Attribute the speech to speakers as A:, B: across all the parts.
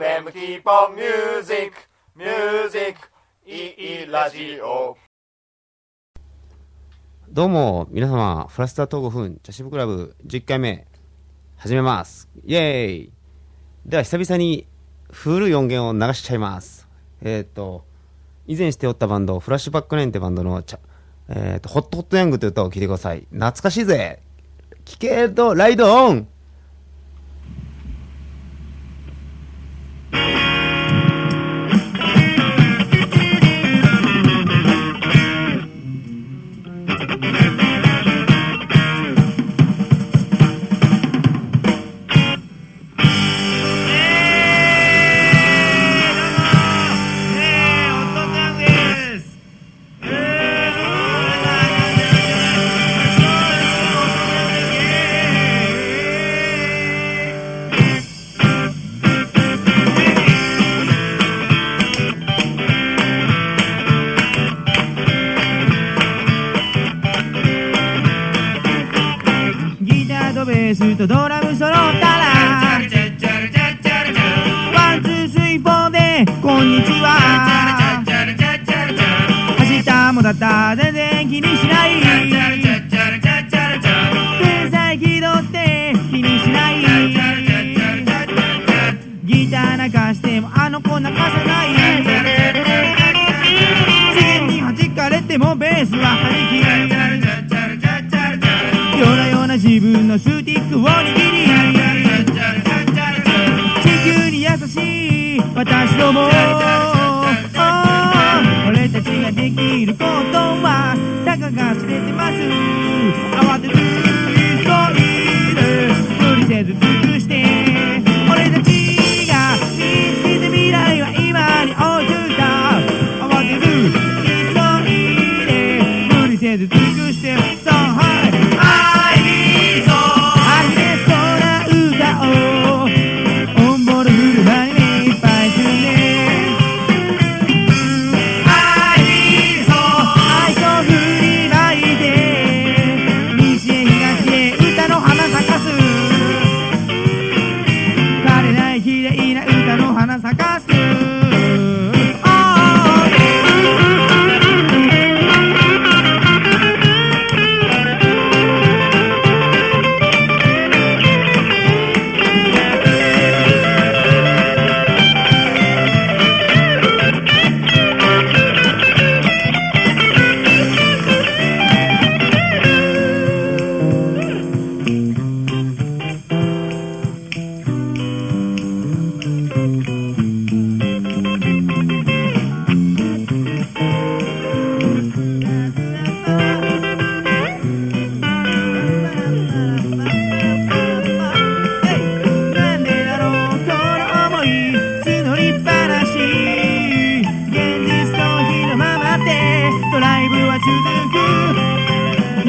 A: FM ヒーポンミュージックミュージックいいラジオ
B: どうも、皆様、フラスタート5分、茶渋クラブ10回目、始めます。イェーイでは、久々に古い音源を流しちゃいます。えっ、と、以前しておったバンド、フラッシュバックレインってバンドの、ちゃえっ、と、ホットホットヤングという歌を聴いてください。懐かしいぜ聴けと、ライドオン
C: 全然気にしない天才気取って気にしないギター泣かしてもあの子泣かさない次に弾かれてもベースは弾き夜な夜な自分のスティックを握り地球に優しい私どもが知れてます。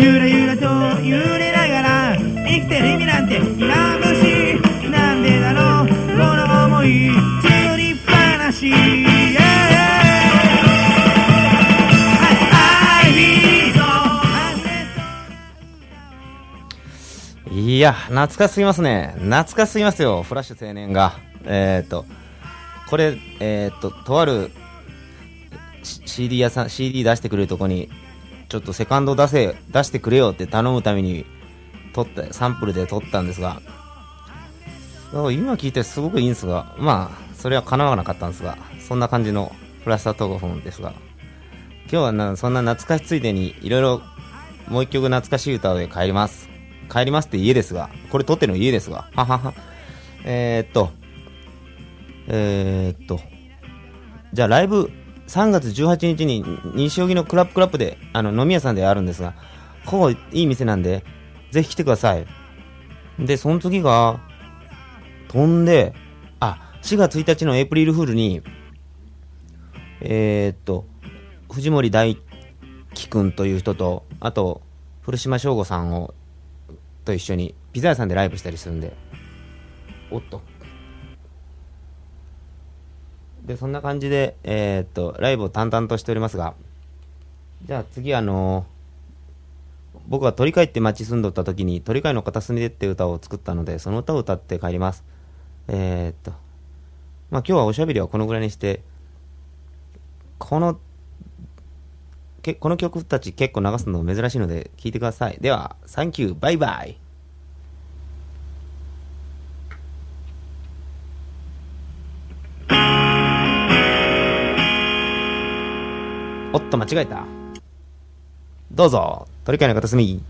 C: ゆらゆらと揺れながら生きてる意味なんていらんしなんでだろうこの想い募りっぱなし Yeah 愛にそう
B: いや、懐かしすぎますね。懐かしすぎますよ、フラッシュ青年が。えっ、と、これ、えっ、と、とある CD 屋さん、CD 出してくれるとこに、ちょっとセカンド出せ、出してくれよって頼むために、撮った、サンプルで撮ったんですが、今聞いてすごくいいんですが、まあ、それは叶わなかったんですが、そんな感じのフラスタートークフォンですが、今日はなそんな懐かしついでに、いろいろもう一曲懐かしい歌で帰ります。帰りますって家ですが、これ撮ってるの家ですが、ははは。えー、っと、えー、っと、じゃあライブ、3月18日に西荻のクラップクラップで、あの、飲み屋さんであるんですが、ここいい店なんで、ぜひ来てください。で、その次が、飛んで、あ、4月1日のエイプリルフールに、えー、っと、藤森大輝くんという人と、あと、古島翔吾さんを、と一緒に、ピザ屋さんでライブしたりするんで、おっと。でそんな感じで、えー、っとライブを淡々としておりますがじゃあ次あのー、僕は鳥飼って街住んどった時に鳥飼の片隅でって歌を作ったのでその歌を歌って帰ります。えー、っとまあ今日はおしゃべりはこのぐらいにしてこのけこの曲たち結構流すの珍しいので聴いてください。ではサンキューバイバイ。おっと、間違えた。どうぞ、
C: 取り替えの片隅。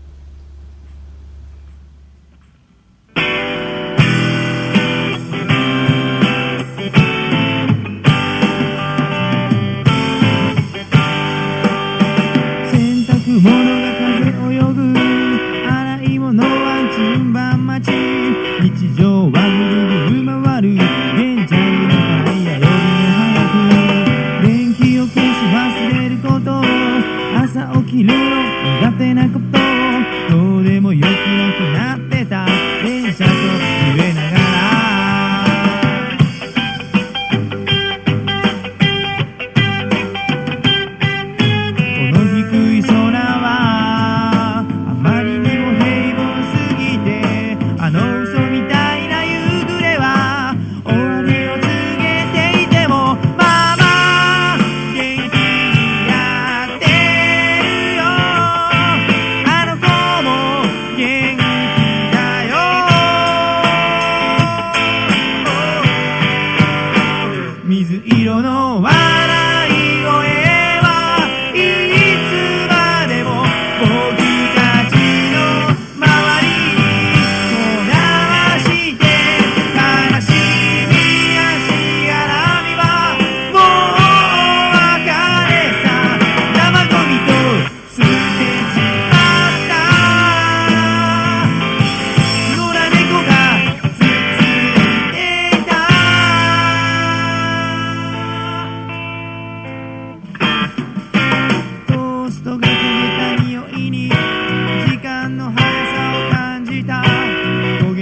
C: oh know why.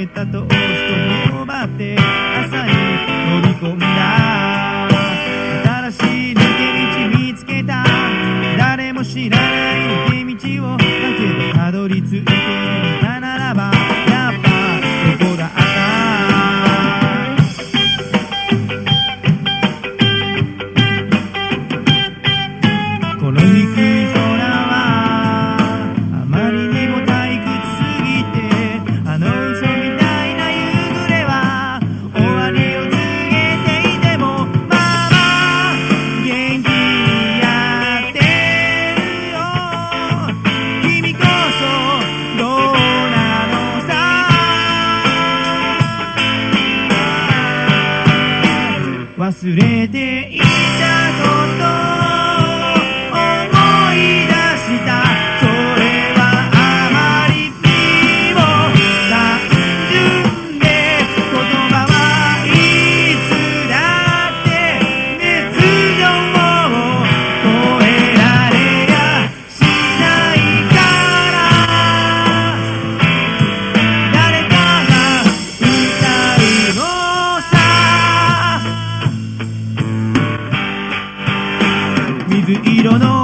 C: げたとしスも頬って。все время Girona.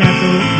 C: a todos.